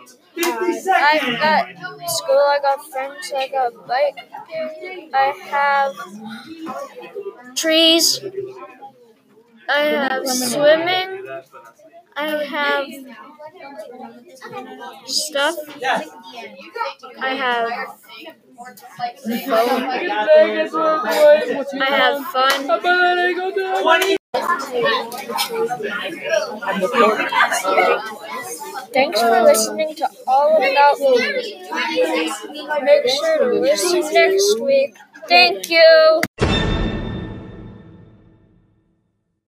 Um, I've got school, I got friends, I got bike, I have trees, I have swimming, I have stuff, I have I have fun. Thanks for listening to All About Movies. Make sure to listen next week. Thank you.